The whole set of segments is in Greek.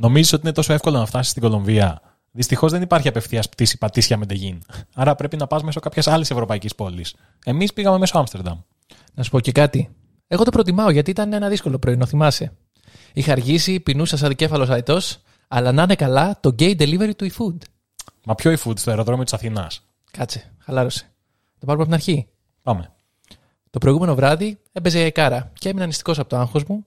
Νομίζει ότι είναι τόσο εύκολο να φτάσεις στην Κολομβία. Δυστυχώς δεν υπάρχει απευθείας πτήση Πατήσια Μεντεγίν. Άρα πρέπει να πας μέσω κάποιας άλλης ευρωπαϊκής πόλης. Εμείς πήγαμε μέσω Άμστερνταμ. Να σου πω και κάτι. Εγώ το προτιμάω γιατί ήταν ένα δύσκολο πρωινό, θυμάσαι. Είχα αργήσει, πεινούσα σαν δικέφαλος αετός, αλλά να είναι καλά το gay delivery του eFood. Μα ποιο eFood στο αεροδρόμιο της Αθηνάς. Κάτσε, χαλάρωσε. Το πάρουμε από την αρχή. Πάμε. Το προηγούμενο βράδυ έπαιζε η κάρα και έμεινα νηστικός από το άγχος μου.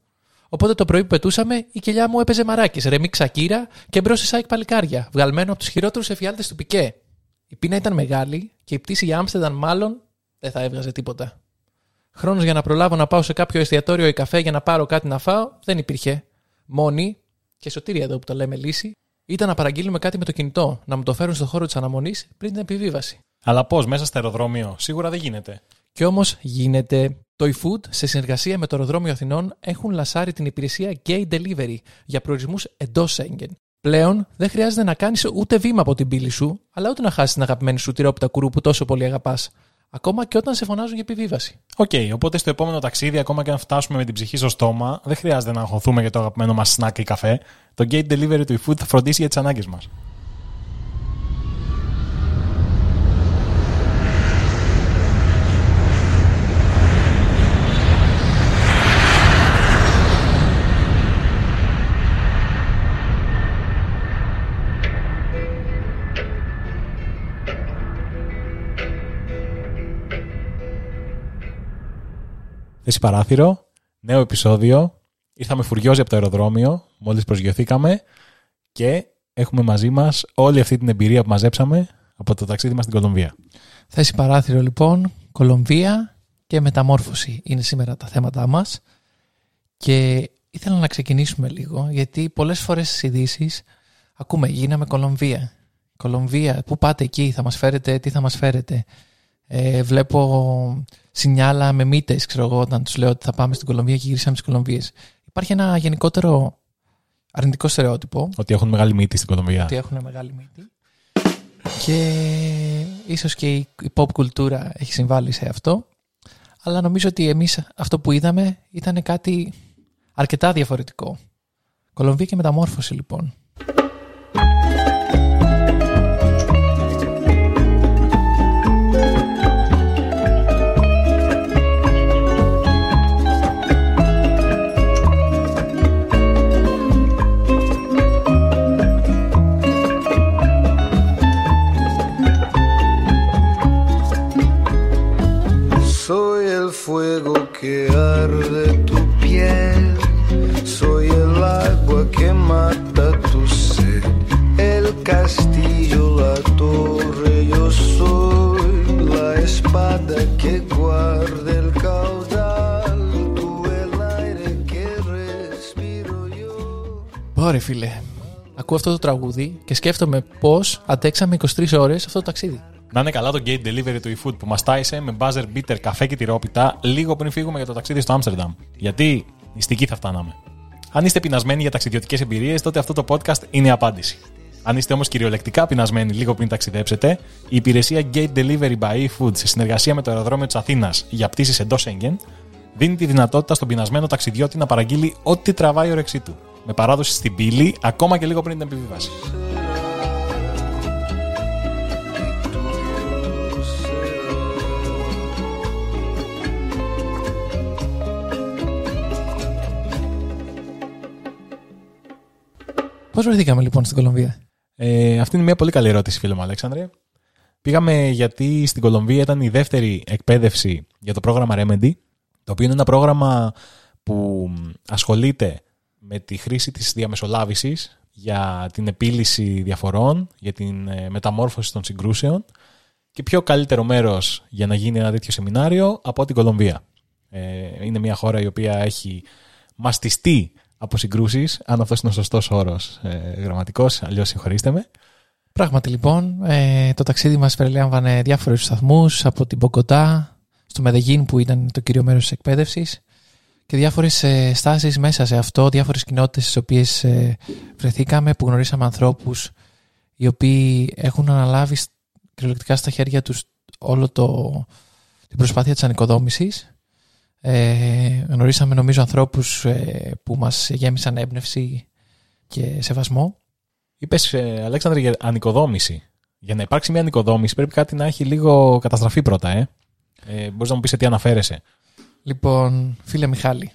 Οπότε το πρωί που πετούσαμε, η κοιλιά μου έπαιζε μαράκι, ρεμί ξακύρα και μπρο σε σάικ παλικάρια, βγαλμένο από τους χειρότερους εφιάλτες του πικέ. Η πείνα ήταν μεγάλη και η πτήση για Άμστερνταμ μάλλον δεν θα έβγαζε τίποτα. Χρόνος για να προλάβω να πάω σε κάποιο εστιατόριο ή καφέ για να πάρω κάτι να φάω δεν υπήρχε. Μόνη, και σωτήρια εδώ που το λέμε λύση, ήταν να παραγγείλουμε κάτι με το κινητό, να μου το φέρουν στο χώρο της αναμονής πριν την επιβίβαση. Αλλά πώς, μέσα στο αεροδρόμιο, σίγουρα δεν γίνεται. Κι όμως γίνεται. Το eFood, σε συνεργασία με το αεροδρόμιο Αθηνών, έχουν λασάρει την υπηρεσία Gate Delivery για προορισμούς εντός Σέγγεν. Πλέον δεν χρειάζεται να κάνεις ούτε βήμα από την πύλη σου, αλλά ούτε να χάσεις την αγαπημένη σου τυρόπιτα κουρού που τόσο πολύ αγαπάς. Ακόμα και όταν σε φωνάζουν για επιβίβαση. Οκ, okay, οπότε στο επόμενο ταξίδι, ακόμα και αν φτάσουμε με την ψυχή στο στόμα, δεν χρειάζεται να αγχωθούμε για το αγαπημένο μας snack ή καφέ. Το Gate Delivery του eFood θα φροντίσει για τις ανάγκες μας. Θέση παράθυρο, νέο επεισόδιο. Ήρθαμε φουριόζοι από το αεροδρόμιο, μόλις προσγειωθήκαμε και έχουμε μαζί μας όλη αυτή την εμπειρία που μαζέψαμε από το ταξίδι μας στην Κολομβία. Θέση παράθυρο λοιπόν, Κολομβία και μεταμόρφωση είναι σήμερα τα θέματά μας και ήθελα να ξεκινήσουμε λίγο γιατί πολλές φορές στις ειδήσεις ακούμε γίναμε Κολομβία. Κολομβία, πού πάτε εκεί, θα μας φέρετε, τι θα μας φέρετε. Ε, βλέπω σινιάλα με μύτε, ξέρω εγώ, όταν τους λέω ότι θα πάμε στην Κολομβία και γυρίσαμε στις Κολομβίες. Υπάρχει ένα γενικότερο αρνητικό στερεότυπο. Ότι έχουν μεγάλη μύτη στην Κολομβία. Ότι έχουν μεγάλη μύτη. Και ίσως και η pop κουλτούρα έχει συμβάλει σε αυτό. Αλλά νομίζω ότι εμείς αυτό που είδαμε ήταν κάτι αρκετά διαφορετικό. Κολομβία και μεταμόρφωση λοιπόν. Ωραία, φίλε. Ακούω αυτό το τραγούδι και σκέφτομαι πώς αντέξαμε 23 ώρες αυτό το ταξίδι. Να είναι καλά το gate delivery του eFood που μας τάισε με buzzer beater, καφέ και τυρόπιτα λίγο πριν φύγουμε για το ταξίδι στο Άμστερνταμ. Γιατί νηστικοί θα φτάναμε. Αν είστε πεινασμένοι για ταξιδιωτικές εμπειρίες, τότε αυτό το podcast είναι η απάντηση. Αν είστε όμως κυριολεκτικά πεινασμένοι λίγο πριν ταξιδέψετε, η υπηρεσία Gate Delivery by eFood σε συνεργασία με το αεροδρόμιο της Αθήνας για πτήσεις εντός Σέγγεν δίνει τη δυνατότητα στον πεινασμένο ταξιδιώτη να παραγγείλει ό,τι τραβάει η όρεξή του με παράδοση στην πύλη ακόμα και λίγο πριν την επιβίβαση. Πώς βρεθήκαμε λοιπόν στην Κολομβία; Ε, αυτή είναι μια πολύ καλή ερώτηση φίλε μου Αλέξανδρε. Πήγαμε γιατί στην Κολομβία ήταν η δεύτερη εκπαίδευση για το πρόγραμμα Remedy, το οποίο είναι ένα πρόγραμμα που ασχολείται με τη χρήση της διαμεσολάβησης για την επίλυση διαφορών, για την ε, μεταμόρφωση των συγκρούσεων και πιο καλύτερο μέρος για να γίνει ένα τέτοιο σεμινάριο από την Κολομβία. Ε, είναι μια χώρα η οποία έχει μαστιστεί από συγκρούσεις, αν αυτός είναι ο σωστός όρος ε, γραμματικός, αλλιώς συγχωρήστε με. Πράγματι λοιπόν, ε, το ταξίδι μας περιλάμβανε διάφορους σταθμούς από την Ποκοτά στο Μεδεγίν που ήταν το κύριο μέρος της εκπαίδευσης και διάφορες ε, στάσεις μέσα σε αυτό, διάφορες κοινότητες στις οποίες ε, βρεθήκαμε που γνωρίσαμε ανθρώπους οι οποίοι έχουν αναλάβει κυριολεκτικά στα χέρια τους όλο το, την προσπάθεια της ανοικοδόμησης. Ε, γνωρίσαμε νομίζω ανθρώπους ε, που μας γέμισαν έμπνευση και σεβασμό. Είπες, Αλέξανδρε, για ανοικοδόμηση. Για να υπάρξει μια ανοικοδόμηση πρέπει κάτι να έχει λίγο καταστραφεί πρώτα, ε. ε Μπορείς να μου πεις σε τι αναφέρεσαι. Λοιπόν, φίλε Μιχάλη,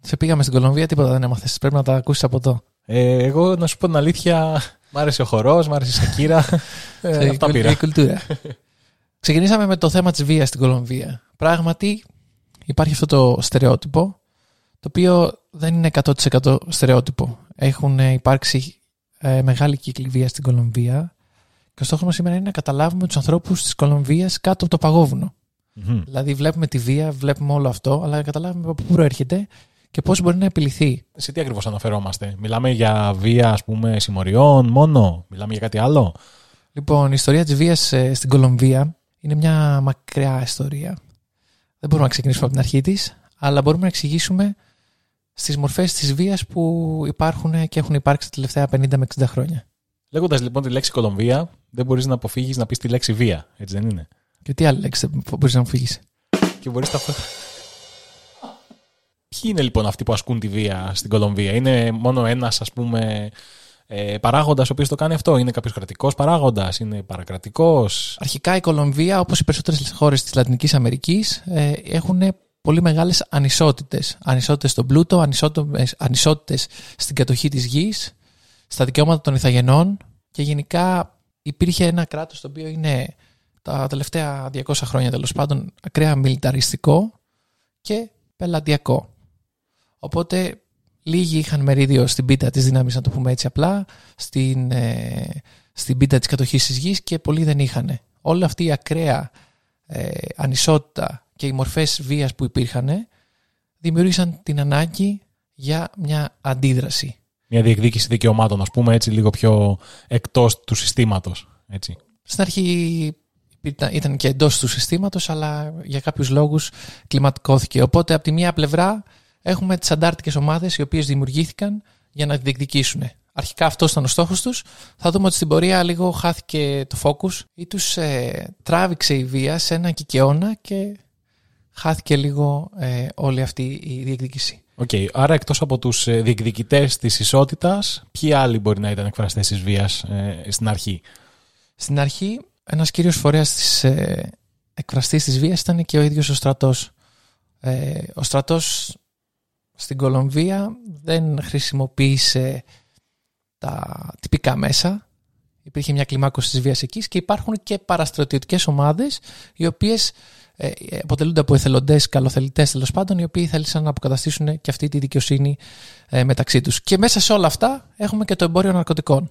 σε πήγαμε στην Κολομβία, τίποτα δεν έμαθες. Πρέπει να τα ακούσεις από εδώ. Ε, εγώ να σου πω την αλήθεια, μ' άρεσε ο χορός, μ' άρεσε η Σακύρα. ε, αυτά πήρα. Η κουλτούρα. Ξεκινήσαμε με το θέμα της βίας στην Κολομβία. Πράγματι, υπάρχει αυτό το στερεότυπο, το οποίο δεν είναι 100% στερεότυπο. Έχουν υπάρξει ε, μεγάλη κύκλη βία στην Κολομβία και ο στόχος μας σήμερα είναι να καταλάβουμε τους ανθρώπους της Κολομβίας κάτω από το παγόβουνο. Mm-hmm. Δηλαδή, βλέπουμε τη βία, βλέπουμε όλο αυτό, αλλά να καταλάβουμε από πού προέρχεται και πώς μπορεί να επιληθεί. Σε τι ακριβώς αναφερόμαστε, Μιλάμε για βία, ας πούμε, συμμοριών μόνο, Μιλάμε για κάτι άλλο; Λοιπόν, η ιστορία της βίας ε, στην Κολομβία είναι μια μακριά ιστορία. Δεν μπορούμε να ξεκινήσουμε από την αρχή της, αλλά μπορούμε να εξηγήσουμε στις μορφές της βίας που υπάρχουν και έχουν υπάρξει τα τελευταία 50 με 60 χρόνια. Λέγοντας λοιπόν τη λέξη Κολομβία, δεν μπορείς να αποφύγεις να πεις τη λέξη βία, έτσι δεν είναι; Και τι άλλη λέξη μπορείς να αποφύγεις; Και μπορείς τα. Ποιοι είναι λοιπόν αυτοί που ασκούν τη βία στην Κολομβία, Είναι μόνο ένας, ας πούμε, ε, παράγοντας ο οποίος το κάνει αυτό, Είναι κάποιος κρατικός παράγοντας, Είναι παρακρατικός. Αρχικά η Κολομβία, όπως οι περισσότερες χώρες της Λατινικής Αμερικής, ε, έχουν πολύ μεγάλες ανισότητες. Ανισότητες στον πλούτο, ανισότητες στην κατοχή της γης, στα δικαιώματα των ηθαγενών και γενικά υπήρχε ένα κράτος το οποίο είναι τα τελευταία 200 χρόνια τέλος πάντων ακραία μιλιταριστικό και πελατειακό. Οπότε λίγοι είχαν μερίδιο στην πίτα της δύναμης, να το πούμε έτσι απλά, στην, ε, στην πίτα της κατοχής της γης και πολλοί δεν είχαν. Όλη αυτή η ακραία ε, ανισότητα και οι μορφές βίας που υπήρχαν δημιούργησαν την ανάγκη για μια αντίδραση. Μια διεκδίκηση δικαιωμάτων, ας πούμε, έτσι λίγο πιο εκτός του συστήματος. Έτσι. Στην αρχή ήταν και εντός του συστήματος, αλλά για κάποιους λόγους κλιματικώθηκε. Οπότε, από τη μία πλευρά, έχουμε τις αντάρτικες ομάδες οι οποίες δημιουργήθηκαν για να διεκδικήσουν. Αρχικά αυτό ήταν ο στόχος τους. Θα δούμε ότι στην πορεία λίγο χάθηκε το focus ή τους ε, τράβηξε η βία σε ένα κυκεώνα και χάθηκε λίγο ε, όλη αυτή η διεκδίκηση. Οκ, okay, άρα εκτός από τους ε, διεκδικητές της ισότητας, ποιοι άλλοι μπορεί να ήταν εκφραστές της βίας ε, στην αρχή; Στην αρχή, ένας κύριος φορέας της ε, εκφραστής της βίας ήταν και ο ίδιος ο στρατός. Ε, ο στρατός στην Κολομβία δεν χρησιμοποίησε τα τυπικά μέσα. Υπήρχε μια κλιμάκωση της βίας εκεί και υπάρχουν και παραστρατιωτικές ομάδες οι οποίες ε, αποτελούνται από εθελοντές, καλοθελητές τέλος πάντων, οι οποίοι θέλησαν να αποκαταστήσουν και αυτή τη δικαιοσύνη ε, μεταξύ τους. Και μέσα σε όλα αυτά έχουμε και το εμπόριο ναρκωτικών.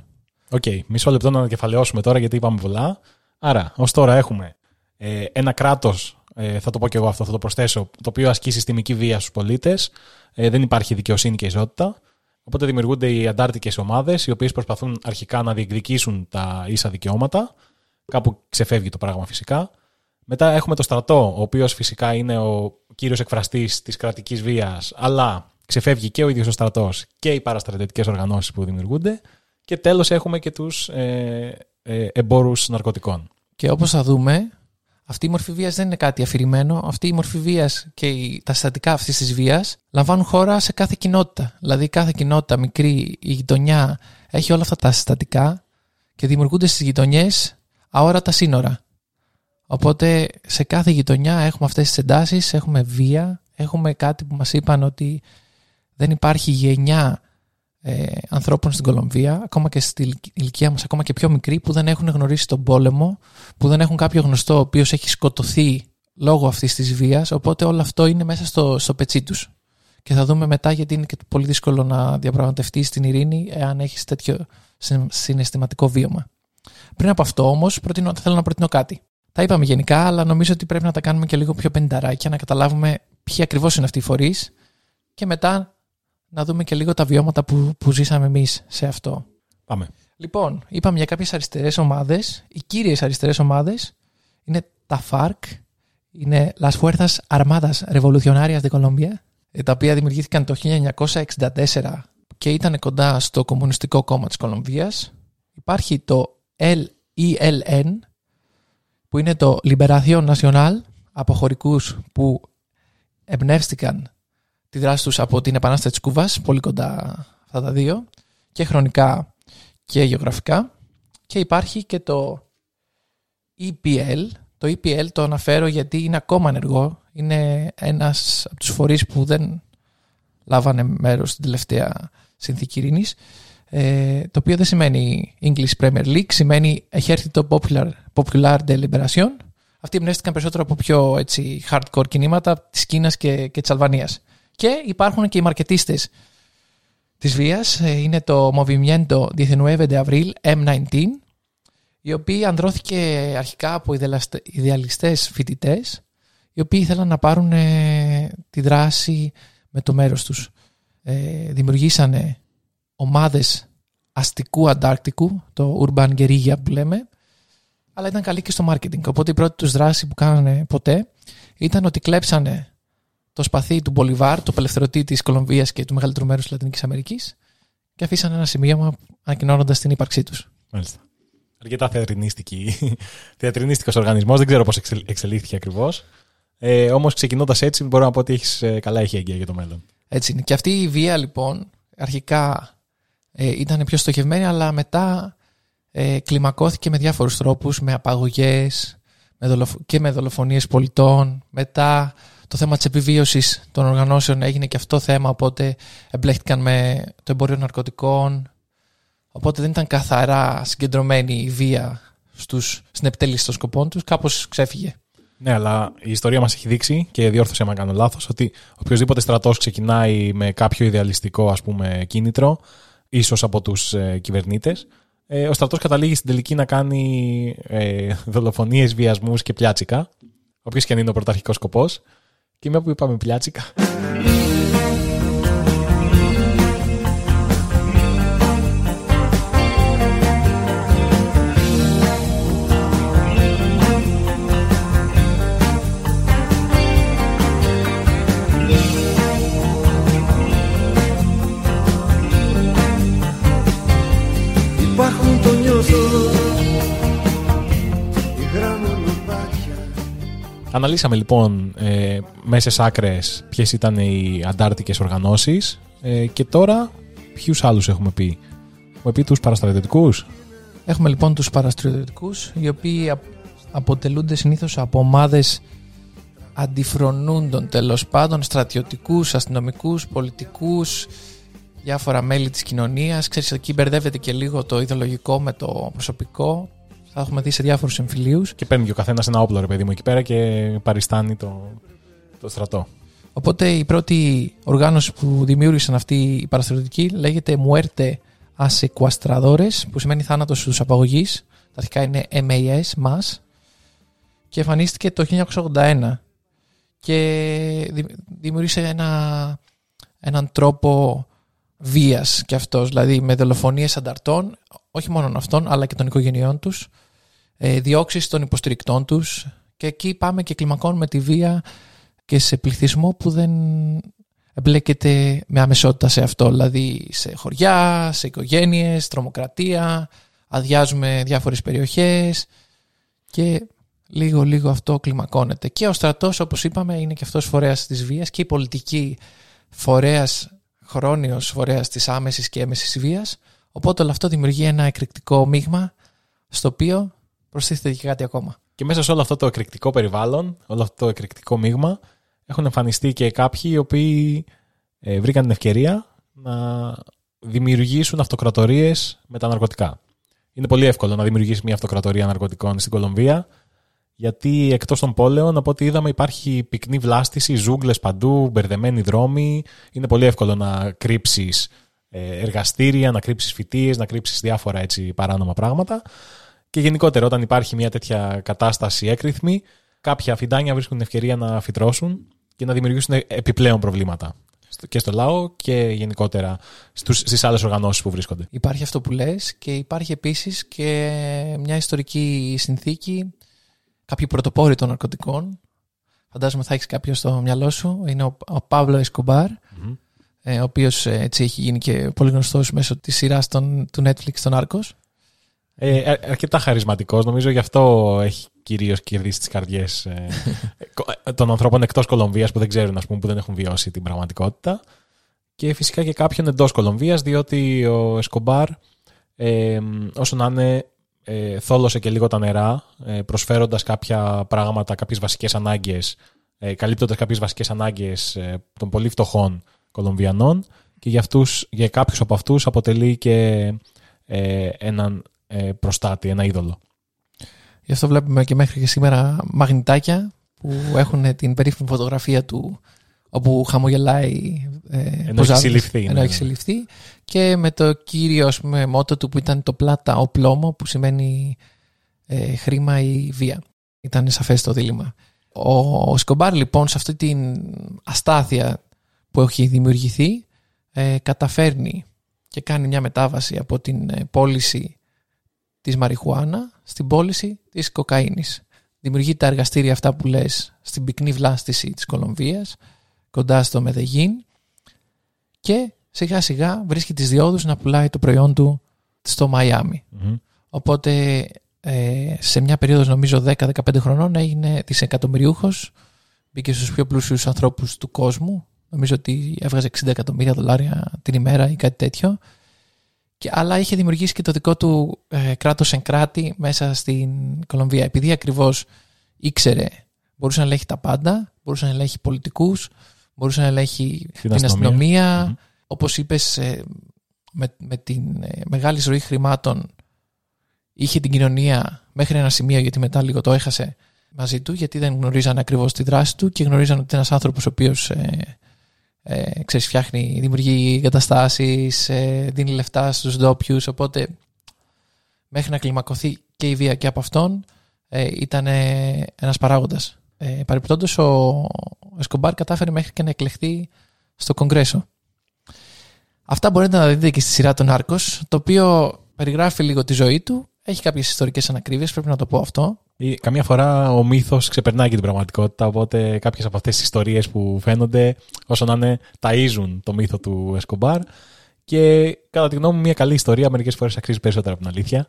OK, okay, μισό λεπτό να ανακεφαλαιώσουμε τώρα γιατί είπαμε πολλά. Άρα, ως τώρα έχουμε ε, ένα κράτος ε, θα το πω και εγώ αυτό, θα το προσθέσω, το οποίο ασκεί συστημική βία στους πολίτες. Ε, δεν υπάρχει δικαιοσύνη και ισότητα. Οπότε δημιουργούνται οι αντάρτικες ομάδες, οι οποίες προσπαθούν αρχικά να διεκδικήσουν τα ίσα δικαιώματα. Κάπου ξεφεύγει το πράγμα φυσικά. Μετά έχουμε το στρατό, ο οποίος φυσικά είναι ο κύριος εκφραστής της κρατικής βίας, αλλά ξεφεύγει και ο ίδιος ο στρατός και οι παραστρατιωτικές οργανώσεις που δημιουργούνται. Και τέλος έχουμε και τους ε, ε, εμπόρους ναρκωτικών. Και όπως θα δούμε, αυτή η μορφή βίας δεν είναι κάτι αφηρημένο. Αυτή η μορφή βίας και τα συστατικά αυτής της βίας λαμβάνουν χώρα σε κάθε κοινότητα. Δηλαδή, κάθε κοινότητα, μικρή, η γειτονιά έχει όλα αυτά τα συστατικά και δημιουργούνται στις γειτονιές αόρατα σύνορα. Οπότε, σε κάθε γειτονιά έχουμε αυτές τις εντάσεις, έχουμε βία, έχουμε κάτι που μας είπαν ότι δεν υπάρχει γενιά ε, ανθρώπων στην Κολομβία, ακόμα και στη ηλικία μας, ακόμα και πιο μικροί, που δεν έχουν γνωρίσει τον πόλεμο, που δεν έχουν κάποιο γνωστό ο οποίος έχει σκοτωθεί λόγω αυτής της βίας, οπότε όλο αυτό είναι μέσα στο, στο πετσί τους. Και θα δούμε μετά γιατί είναι και πολύ δύσκολο να διαπραγματευτεί την ειρήνη εάν έχεις τέτοιο συναισθηματικό βίωμα. Πριν από αυτό όμως, θέλω να προτείνω κάτι. Τα είπαμε γενικά, αλλά νομίζω ότι πρέπει να τα κάνουμε και λίγο πιο πενταράκια, να καταλάβουμε ποιοι ακριβώς είναι αυτοί οι φορείς και μετά να δούμε και λίγο τα βιώματα που, που ζήσαμε εμείς σε αυτό. Πάμε. Λοιπόν, είπαμε για κάποιες αριστερές ομάδες. Οι κύριες αριστερές ομάδες είναι τα FARC, είναι Las Fuerzas Armadas Revolucionarias de Colombia, ε, τα οποία δημιουργήθηκαν το 1964 και ήταν κοντά στο Κομμουνιστικό Κόμμα της Κολομβίας. Υπάρχει το LELN, που είναι το Liberación Nacional, από χωρικούς που εμπνεύστηκαν τη δράση τους από την Επανάσταση της Κούβας, πολύ κοντά αυτά τα δύο. και χρονικά και γεωγραφικά. Και υπάρχει και το EPL. Το EPL το αναφέρω γιατί είναι ακόμα ενεργό. Είναι ένας από τους φορείς που δεν λάβανε μέρος στην τελευταία συνθήκη ειρήνης. Ε, το οποίο δεν σημαίνει English Premier League, σημαίνει έχει έρθει το Popular, Popular Deliberation. Αυτοί εμπνεύστηκαν περισσότερο από πιο έτσι, hardcore κινήματα της Κίνας και, και της Αλβανίας. Και υπάρχουν και οι μαρκετίστες της βίας. Ε, είναι το Movimiento 19 de Abril M19, οι οποίοι ανδρώθηκε αρχικά από ιδεαλιστές φοιτητές, οι οποίοι ήθελαν να πάρουν ε, τη δράση με το μέρος τους. Ε, δημιουργήσανε ομάδες αστικού αντάρκτικου, το Urban Guerrilla που λέμε, αλλά ήταν καλή και στο marketing. Οπότε η πρώτη τους δράση που κάνανε ποτέ ήταν ότι κλέψανε το σπαθί του Μπολιβάρ, το απελευθερωτή της Κολομβίας και του μεγαλύτερου μέρους της Λατινικής Αμερικής και αφήσανε ένα σημείωμα ανακοινώνοντας την ύπαρξή τους. Μάλιστα. Αρκετά θεατρινίστικος οργανισμός, δεν ξέρω πώς εξελίχθηκε ακριβώς. Ε, Όμως ξεκινώντας έτσι, μπορώ να πω ότι έχεις ε, καλά εχέγγυα για το μέλλον. Έτσι είναι. Και αυτή η βία λοιπόν αρχικά ε, ήταν πιο στοχευμένη, αλλά μετά ε, κλιμακώθηκε με διάφορους τρόπους, με απαγωγές με και με δολοφονίες πολιτών. Μετά το θέμα της επιβίωσης των οργανώσεων έγινε και αυτό θέμα, οπότε εμπλέχτηκαν με το εμπόριο ναρκωτικών. Οπότε δεν ήταν καθαρά συγκεντρωμένη η βία στους, στην επιτέλεση των σκοπών τους, κάπως ξέφυγε. Ναι, αλλά η ιστορία μας έχει δείξει και διόρθωσε αν κάνω λάθος ότι οποιοδήποτε στρατός ξεκινάει με κάποιο ιδεαλιστικό ας πούμε, κίνητρο, ίσως από τους ε, κυβερνήτες, ε, ο στρατός καταλήγει στην τελική να κάνει ε, δολοφονίες, βιασμούς και πλιάτσικα. Όποιο και αν είναι ο πρωταρχικός σκοπός. Και μια που είπαμε πλιάτσικα. Αναλύσαμε λοιπόν ε, μέσες άκρες ποιες ήταν οι αντάρτικες οργανώσεις ε, και τώρα ποιους άλλους έχουμε πει; Έχουμε πει τους παραστρατιωτικούς; Έχουμε λοιπόν τους παραστρατιωτικούς οι οποίοι αποτελούνται συνήθως από ομάδες αντιφρονούντων τέλος πάντων στρατιωτικούς, αστυνομικούς, πολιτικούς διάφορα μέλη της κοινωνίας ξέρεις εκεί μπερδεύεται και λίγο το ιδεολογικό με το προσωπικό θα έχουμε δει σε διάφορους εμφυλίους. Και παίρνει και ο καθένας ένα όπλο, ρε παιδί μου, εκεί πέρα και παριστάνει το, το στρατό. Οπότε η πρώτη οργάνωση που δημιούργησαν αυτοί οι παραστρατιωτικοί λέγεται Muerte a Sequestradores, που σημαίνει θάνατος στους απαγωγείς. Τα αρχικά είναι MAS, MAS. Και εμφανίστηκε το 1981 και δημιούργησε ένα, έναν τρόπο βίας και αυτός, δηλαδή με δολοφονίες ανταρτών, όχι μόνο αυτών, αλλά και των οικογενειών τους, ε, διώξεις των υποστηρικτών τους και εκεί πάμε και κλιμακώνουμε τη βία και σε πληθυσμό που δεν εμπλέκεται με αμεσότητα σε αυτό, δηλαδή σε χωριά, σε οικογένειες, τρομοκρατία, αδειάζουμε διάφορες περιοχές και λίγο λίγο αυτό κλιμακώνεται. Και ο στρατός όπως είπαμε είναι και αυτός φορέας της βίας και η πολιτική φορέας, χρόνιος φορέας της άμεσης και έμεσης βίας, οπότε όλο αυτό δημιουργεί ένα εκρηκτικό μείγμα στο οποίο προστίθεται και κάτι ακόμα. Και μέσα σε όλο αυτό το εκρηκτικό περιβάλλον, όλο αυτό το εκρηκτικό μείγμα, έχουν εμφανιστεί και κάποιοι οι οποίοι ε, βρήκαν την ευκαιρία να δημιουργήσουν αυτοκρατορίες με τα ναρκωτικά. Είναι πολύ εύκολο να δημιουργήσεις μια αυτοκρατορία ναρκωτικών στην Κολομβία, γιατί εκτός των πόλεων, από ό,τι είδαμε, υπάρχει πυκνή βλάστηση, ζούγκλες παντού, μπερδεμένοι δρόμοι. Είναι πολύ εύκολο να κρύψεις ε, εργαστήρια, να κρύψεις φοιτίε, να κρύψεις διάφορα έτσι παράνομα πράγματα. Και γενικότερα, όταν υπάρχει μια τέτοια κατάσταση έκρηθμη, κάποια φιντάνια βρίσκουν ευκαιρία να φυτρώσουν και να δημιουργήσουν επιπλέον προβλήματα και στο λαό και γενικότερα στις άλλες οργανώσεις που βρίσκονται. Υπάρχει αυτό που λες και υπάρχει επίσης και μια ιστορική συνθήκη, κάποιοι πρωτοπόροι των ναρκωτικών. Φαντάζομαι θα έχεις κάποιο στο μυαλό σου. Είναι ο, ο Παύλο Εσκομπάρ, ε, ο οποίος ε, έτσι έχει γίνει και πολύ γνωστός μέσω της σειράς του Netflix, τον Άρκο. Ε, αρκετά χαρισματικός. Νομίζω γι' αυτό έχει κυρίως κερδίσει τις καρδιές ε, των ανθρώπων εκτός Κολομβίας που δεν ξέρουν, ας πούμε, που δεν έχουν βιώσει την πραγματικότητα. και φυσικά και κάποιον εντός Κολομβίας διότι ο Εσκομπάρ ε, όσο να είναι ε, θόλωσε και λίγο τα νερά ε, προσφέροντας κάποια πράγματα, κάποιες βασικές ανάγκες ε, καλύπτοντας κάποιες βασικές ανάγκες ε, των πολύ φτωχών Κολομβιανών και για, αυτούς, για κάποιους από αυτούς αποτελεί και ε, έναν ε, προστάτη, ένα είδωλο. Γι' αυτό βλέπουμε και μέχρι και σήμερα μαγνητάκια που έχουν την περίφημη φωτογραφία του όπου χαμογελάει ε, ενώ έχει συλληφθεί. Ενώ ναι, έχει ναι. συλληφθεί και με το κύριο με μότο του που ήταν το πλάτα ο πλώμο που σημαίνει ε, χρήμα ή βία. Ήταν σαφές το δίλημα. Ο, ο Σκομπάρ λοιπόν σε αυτή την αστάθεια που έχει δημιουργηθεί ε, καταφέρνει και κάνει μια μετάβαση από την ε, πώληση της μαριχουάνα στην πώληση της κοκαίνης. Δημιουργεί τα εργαστήρια αυτά που λες στην πυκνή βλάστηση της Κολομβίας, κοντά στο Μεδεγίν και σιγά σιγά βρίσκει τις διόδους να πουλάει το προϊόν του στο μαιαμι Οπότε ε, σε μια περίοδος νομίζω 10-15 χρονών έγινε δισεκατομμυριούχος, μπήκε στους πιο πλούσιους ανθρώπους του κόσμου, νομίζω ότι έβγαζε 60 εκατομμύρια δολάρια την ημέρα ή κάτι τέτοιο και, αλλά είχε δημιουργήσει και το δικό του ε, κράτος εν κράτη μέσα στην Κολομβία. Επειδή ακριβώς ήξερε, μπορούσε να ελέγχει τα πάντα, μπορούσε να ελέγχει πολιτικούς, μπορούσε να ελέγχει την, την αστυνομία. Όπως είπες, ε, με, με την ε, μεγάλη ζωή χρημάτων είχε την κοινωνία μέχρι ένα σημείο, γιατί μετά λίγο το έχασε μαζί του, γιατί δεν γνωρίζαν ακριβώς τη δράση του και γνωρίζαν ότι ένας άνθρωπος ο οποίος ε, ε, ξέρεις, φτιάχνει, δημιουργεί εγκαταστάσεις, ε, δίνει λεφτά στους ντόπιους. Οπότε μέχρι να κλιμακωθεί και η βία και από αυτόν ε, ήταν ένας παράγοντας. Ε, ο, ο Εσκομπάρ κατάφερε μέχρι και να εκλεχθεί στο Κογκρέσο. Αυτά μπορείτε να δείτε και στη σειρά των Άρκος, το οποίο περιγράφει λίγο τη ζωή του, έχει κάποιες ιστορικές ανακρίβειες, πρέπει να το πω αυτό. Καμιά φορά ο μύθος ξεπερνάει και την πραγματικότητα, οπότε κάποιες από αυτές τις ιστορίες που φαίνονται, όσο να είναι, ταΐζουν το μύθο του Εσκομπάρ. Και κατά τη γνώμη μου, μια καλή ιστορία μερικές φορές αξίζει περισσότερα από την αλήθεια.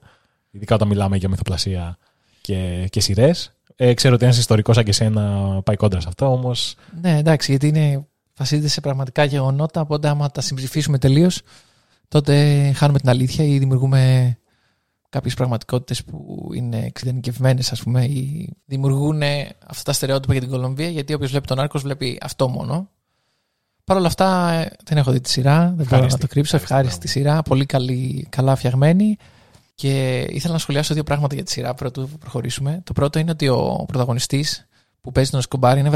Ειδικά όταν μιλάμε για μυθοπλασία και, και σειρές. Ε, ξέρω ότι ένας ιστορικός σαν και εσένα πάει κόντρα σε αυτό, όμω. Ναι, εντάξει, γιατί είναι, βασίζεται σε πραγματικά γεγονότα. Οπότε, άμα τα συμψηφίσουμε τελείως, τότε χάνουμε την αλήθεια ή δημιουργούμε κάποιες πραγματικότητες που είναι εξειδενικευμένες ας πούμε ή δημιουργούν αυτά τα στερεότυπα για την Κολομβία γιατί όποιος βλέπει τον Άρκος βλέπει αυτό μόνο. Παρ' όλα αυτά δεν έχω δει τη σειρά, δεν μπορώ να το κρύψω. Ευχάριστη τη σειρά, πολύ καλή, καλά φτιαγμένη. Και ήθελα να σχολιάσω δύο πράγματα για τη σειρά πρωτού προχωρήσουμε. Το πρώτο είναι ότι ο πρωταγωνιστής που παίζει τον Σκομπάρ είναι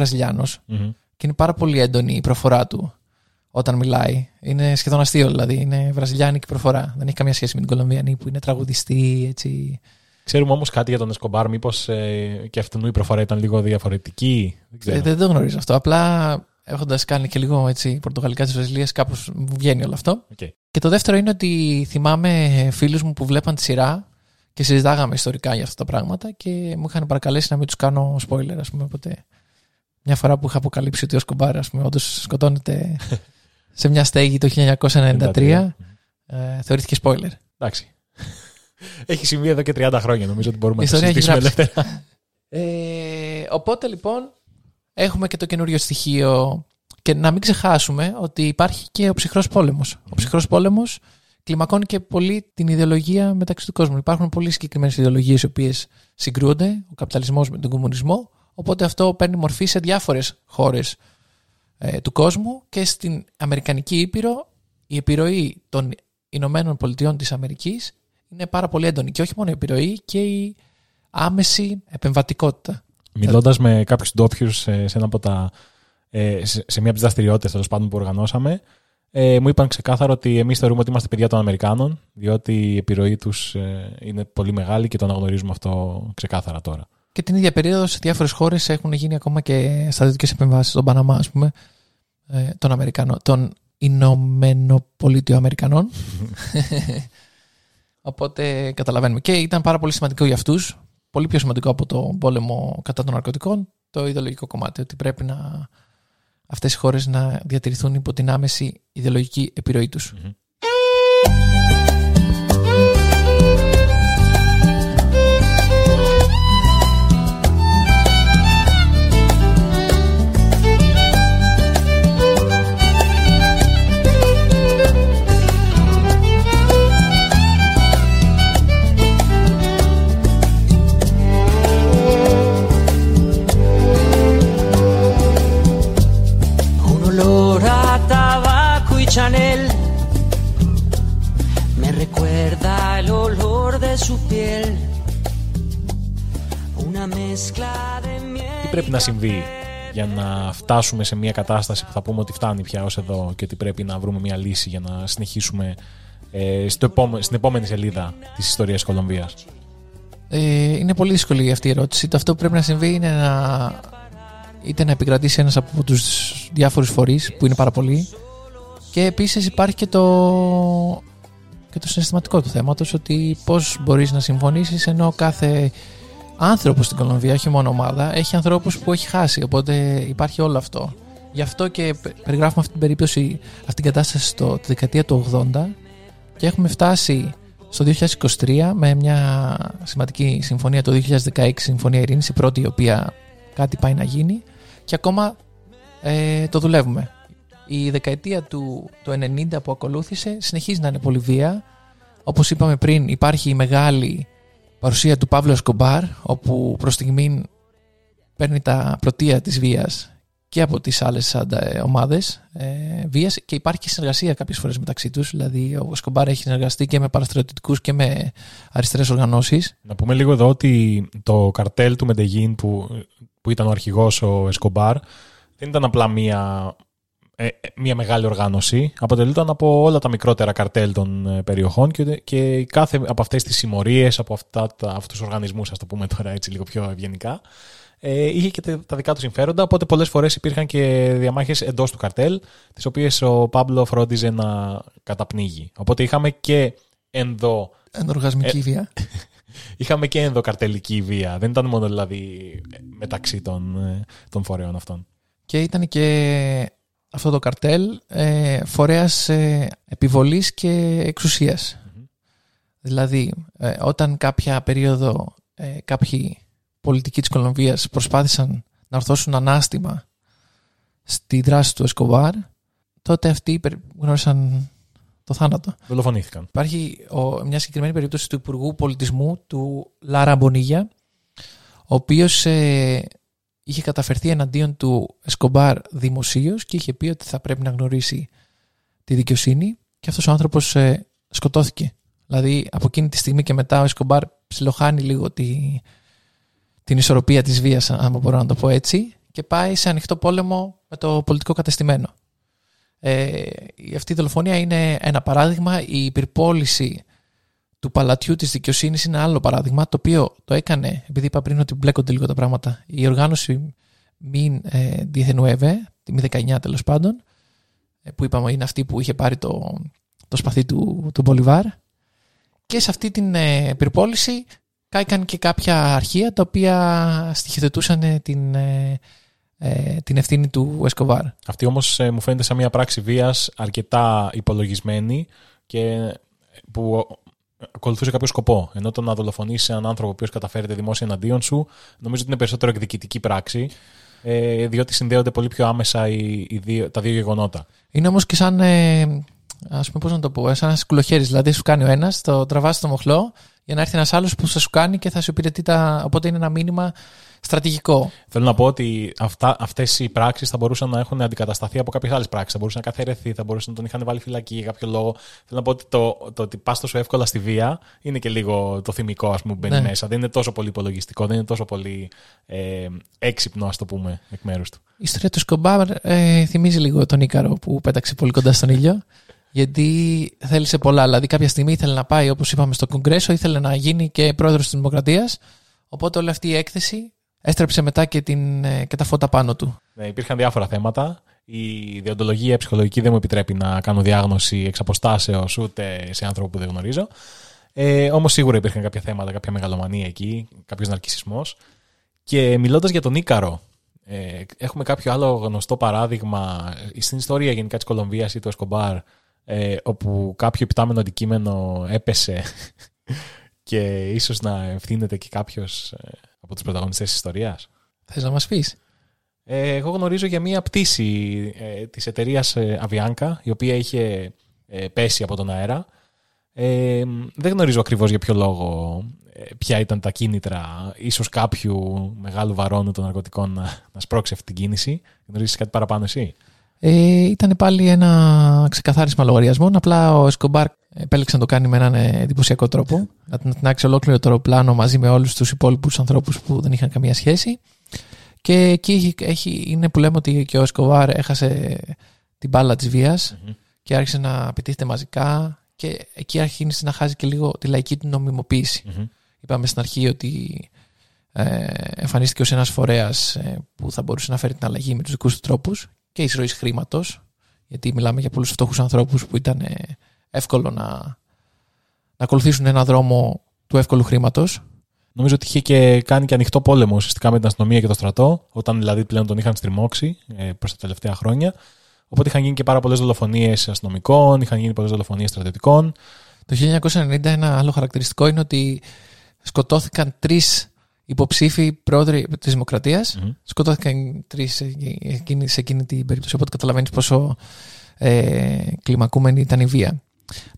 και είναι πάρα πολύ έντονη η προφορά του όταν μιλάει. Είναι σχεδόν αστείο, δηλαδή. Είναι βραζιλιάνικη προφορά. Δεν έχει καμία σχέση με την Κολομβιανή που είναι τραγουδιστή, έτσι. Ξέρουμε όμως κάτι για τον Εσκομπάρ, μήπως ε, και αυτού η προφορά ήταν λίγο διαφορετική. Δεν, δεν, το γνωρίζω αυτό. Απλά έχοντας κάνει και λίγο έτσι, πορτογαλικά της Βραζιλίας, κάπως μου βγαίνει όλο αυτό. Okay. Και το δεύτερο είναι ότι θυμάμαι φίλους μου που βλέπαν τη σειρά και συζητάγαμε ιστορικά για αυτά τα πράγματα και μου είχαν παρακαλέσει να μην τους κάνω spoiler, ας πούμε. Οπότε μια φορά που είχα αποκαλύψει ότι ο Σκομπάρ, όντως σκοτώνεται σε μια στέγη το 1993. Ε, θεωρήθηκε spoiler. Εντάξει. Έχει συμβεί εδώ και 30 χρόνια. Νομίζω ότι μπορούμε να το συζητήσουμε ελεύθερα. Ε, οπότε λοιπόν έχουμε και το καινούριο στοιχείο και να μην ξεχάσουμε ότι υπάρχει και ο ψυχρός πόλεμος. Ο ψυχρός πόλεμος κλιμακώνει και πολύ την ιδεολογία μεταξύ του κόσμου. Υπάρχουν πολύ συγκεκριμένες ιδεολογίες οι οποίες συγκρούονται, ο καπιταλισμός με τον κομμουνισμό. Οπότε αυτό παίρνει μορφή σε διάφορες χώρες ε, του κόσμου και στην Αμερικανική Ήπειρο η επιρροή των Ηνωμένων Πολιτειών της Αμερικής είναι πάρα πολύ έντονη και όχι μόνο η επιρροή και η άμεση επεμβατικότητα. Μιλώντας με κάποιους ντόπιου σε, σε, ε, σε, σε μία από τις δραστηριότητες τέλος πάντων που οργανώσαμε, ε, μου είπαν ξεκάθαρο ότι εμείς θεωρούμε ότι είμαστε παιδιά των Αμερικάνων, διότι η επιρροή τους ε, είναι πολύ μεγάλη και το αναγνωρίζουμε αυτό ξεκάθαρα τώρα. Και την ίδια περίοδο σε διάφορες χώρες έχουν γίνει ακόμα και στρατιωτικές επεμβάσεις στον Παναμά, ας πούμε, ε, των Αμερικανών, των Ηνωμενοπολιτιοαμερικανών. Οπότε καταλαβαίνουμε. Και ήταν πάρα πολύ σημαντικό για αυτούς, πολύ πιο σημαντικό από το πόλεμο κατά των ναρκωτικών, το ιδεολογικό κομμάτι. Ότι πρέπει να αυτές οι χώρες να διατηρηθούν υπό την άμεση ιδεολογική επιρροή τους. Chanel. Τι πρέπει να συμβεί για να φτάσουμε σε μια κατάσταση που θα πούμε ότι φτάνει πια ως εδώ και ότι πρέπει να βρούμε μια λύση για να συνεχίσουμε ε, στο στην επόμενη σελίδα της ιστορίας της Κολομβίας; ε, Είναι πολύ δύσκολη αυτή η ερώτηση. Το αυτό που πρέπει να συμβεί είναι να είτε να επικρατήσει ένας από τους διάφορους φορείς που είναι πάρα πολλοί και επίσης υπάρχει και το, και το συναισθηματικό του θέματος ότι πώς μπορείς να συμφωνήσεις ενώ κάθε άνθρωπος στην Κολομβία, όχι μόνο ομάδα, έχει ανθρώπους που έχει χάσει οπότε υπάρχει όλο αυτό. Γι' αυτό και πε- περιγράφουμε αυτή την περίπτωση, αυτή την κατάσταση στο, τη δεκαετία του 80 και έχουμε φτάσει στο 2023 με μια σημαντική συμφωνία το 2016 Συμφωνία Ειρήνης η πρώτη η οποία κάτι πάει να γίνει και ακόμα ε, το δουλεύουμε η δεκαετία του, του 90 που ακολούθησε συνεχίζει να είναι πολύ βία. Όπως είπαμε πριν υπάρχει η μεγάλη παρουσία του Παύλου Εσκομπάρ όπου προς στιγμή παίρνει τα πρωτεία της βίας και από τις άλλες αντα- ομάδες ε, βίας. Και υπάρχει και συνεργασία κάποιες φορές μεταξύ τους. Δηλαδή ο Σκομπάρ έχει συνεργαστεί και με παραστρατιωτικούς και με αριστερές οργανώσεις. Να πούμε λίγο εδώ ότι το καρτέλ του Μεντεγίν που, που ήταν ο αρχηγός ο Εσκομπάρ δεν ήταν απλά μία, ε, ε, μία μεγάλη οργάνωση. Αποτελούνταν από όλα τα μικρότερα καρτέλ των ε, περιοχών και, και κάθε από αυτές τις συμμορίες, από αυτά, τα, αυτούς τους οργανισμούς, ας το πούμε τώρα έτσι λίγο πιο ευγενικά, ε, είχε και τα τα δικά του συμφέροντα, οπότε πολλές φορές υπήρχαν και διαμάχες εντός του καρτέλ, τις οποίες ο Πάμπλο φρόντιζε να καταπνίγει. Οπότε είχαμε και ενδο Ενοργασμική βία. Είχαμε και ενδοκαρτελική βία. Δεν ήταν μόνο δηλαδή μεταξύ των, ε, των φορέων αυτών. Και ήταν και αυτό το καρτέλ ε, φορέας ε, επιβολής και εξουσίας. Δηλαδή, ε, όταν κάποια περίοδο ε, κάποιοι πολιτικοί της Κολομβίας προσπάθησαν να ορθώσουν ανάστημα στη δράση του Εσκοβάρ, τότε αυτοί περι- γνώρισαν το θάνατο. Δολοφονήθηκαν. Υπάρχει ο, μια συγκεκριμένη περίπτωση του Υπουργού Πολιτισμού του Λάρα Μπονίγια, ο οποίος ε, είχε καταφερθεί εναντίον του Εσκομπάρ δημοσίως και είχε πει ότι θα πρέπει να γνωρίσει τη δικαιοσύνη και αυτός ο άνθρωπος ε, σκοτώθηκε. Δηλαδή από εκείνη τη στιγμή και μετά ο Εσκομπάρ ψιλοχάνει λίγο τη, την ισορροπία της βίας, αν μπορώ να το πω έτσι, και πάει σε ανοιχτό πόλεμο με το πολιτικό κατεστημένο. Ε, η- αυτή η δολοφονία είναι ένα παράδειγμα. Η υπερπόληση του παλατιού της δικαιοσύνης είναι άλλο παράδειγμα, το οποίο το έκανε, επειδή είπα πριν ότι μπλέκονται λίγο τα πράγματα, η οργάνωση Μην ε, Διεθενουεύε, τη Μη 19 τέλος πάντων, ε, που είπαμε είναι αυτή που είχε πάρει το, το σπαθί του, του Μπολιβάρ. Και σε αυτή την ε, υπερπόληση κάηκαν και κάποια αρχεία τα οποία στοιχειοθετούσαν ε, την, ε, ε, την ευθύνη του Εσκοβάρ. Αυτή όμως ε, μου φαίνεται σαν μια πράξη βίας αρκετά υπολογισμένη και που ακολουθούσε κάποιο σκοπό. Ενώ το να δολοφονήσει έναν άνθρωπο ο οποίος καταφέρεται δημόσια εναντίον σου, νομίζω ότι είναι περισσότερο εκδικητική πράξη, ε, διότι συνδέονται πολύ πιο άμεσα οι, οι δύο, τα δύο γεγονότα. Είναι όμως και σαν. Ε, ας πούμε, πώς να το πω, ε, σαν ένας σκουλοχέρι. Δηλαδή, σου κάνει ο ένας, το τραβάς στο μοχλό, για να έρθει ένας άλλος που θα σου κάνει και θα σου υπηρετεί τα. Οπότε είναι ένα μήνυμα στρατηγικό. Θέλω να πω ότι αυτά, αυτές οι πράξεις θα μπορούσαν να έχουν αντικατασταθεί από κάποιες άλλες πράξεις. Θα μπορούσε να καθαιρεθεί, θα μπορούσε να τον είχαν βάλει φυλακή για κάποιο λόγο. Θέλω να πω ότι το, το ότι πας τόσο εύκολα στη βία είναι και λίγο το θυμικό ας πούμε, που μπαίνει Ναι. μέσα. Δεν είναι τόσο πολύ υπολογιστικό, δεν είναι τόσο πολύ ε, έξυπνο, ας το πούμε, εκ μέρους του. Η ιστορία του Σκομπάρ ε, θυμίζει λίγο τον Ίκαρο που πέταξε πολύ κοντά στον ήλιο. Γιατί θέλησε πολλά. Δηλαδή, κάποια στιγμή ήθελε να πάει, όπως είπαμε, στο Κογκρέσο, ήθελε να γίνει και πρόεδρος της Δημοκρατίας. Οπότε όλη αυτή η έκθεση έστρεψε μετά και, την, ε, και τα φώτα πάνω του. Ναι, υπήρχαν διάφορα θέματα. Η διοντολογία ψυχολογική δεν μου επιτρέπει να κάνω διάγνωση εξ αποστάσεως ούτε σε άνθρωπο που δεν γνωρίζω. Ε, Όμως σίγουρα υπήρχαν κάποια θέματα, κάποια μεγαλομανία εκεί, κάποιος ναρκισμό. Και μιλώντας για τον Ίκαρο, ε, έχουμε κάποιο άλλο γνωστό παράδειγμα στην ιστορία γενικά της Κολομβίας ή του Εσκομπάρ, ε, όπου κάποιο επιτάμενο αντικείμενο έπεσε και ίσως να ευθύνεται και κάποιος ε, από τους πρωταγωνιστές της ιστορίας. Θες να μας πεις; Ε, εγώ γνωρίζω για μία πτήση ε, της εταιρείας ε, Avianca, η οποία είχε ε, πέσει από τον αέρα. Ε, δεν γνωρίζω ακριβώς για ποιο λόγο, ε, ποια ήταν τα κίνητρα, ίσως κάποιου μεγάλου βαρόνου των ναρκωτικών να, να σπρώξει αυτή την κίνηση. Γνωρίζεις κάτι παραπάνω εσύ; Ε, ήταν πάλι ένα ξεκαθάρισμα λογαριασμών. Απλά ο Εσκομπάρ επέλεξε να το κάνει με έναν ε, εντυπωσιακό τρόπο. Να την άξει ολόκληρο το πλάνο μαζί με όλους τους υπόλοιπους ανθρώπους που δεν είχαν καμία σχέση. Και εκεί έχει, έχει- είναι που λέμε ότι και ο Εσκοβάρ έχασε την μπάλα της βίας και άρχισε να πετύχεται μαζικά. Και εκεί αρχίνησε να χάσει και λίγο τη λαϊκή του νομιμοποίηση. Μμμ. Είπαμε στην αρχή ότι ε, εμφανίστηκε ως ένας φορέας ε, που θα μπορούσε να φέρει την αλλαγή με τους δικούς του τρόπους και εισρωής χρήματος γιατί μιλάμε για πολλούς φτωχούς ανθρώπους που ήταν ε, εύκολο να, να ακολουθήσουν ένα δρόμο του εύκολου χρήματος Νομίζω ότι είχε και κάνει και ανοιχτό πόλεμο ουσιαστικά με την αστυνομία και το στρατό, όταν δηλαδή πλέον τον είχαν στριμώξει ε, προς τα τελευταία χρόνια. Οπότε είχαν γίνει και πάρα πολλές δολοφονίες αστυνομικών, είχαν γίνει πολλές δολοφονίες στρατιωτικών. Το 1990 ένα άλλο χαρακτηριστικό είναι ότι σκοτώθηκαν τρεις υποψήφοι πρόεδροι της Δημοκρατίας Μμμ. σκοτώθηκαν τρεις εκείνη, σε εκείνη την περίπτωση. Οπότε καταλαβαίνεις πόσο ε, κλιμακούμενη ήταν η βία.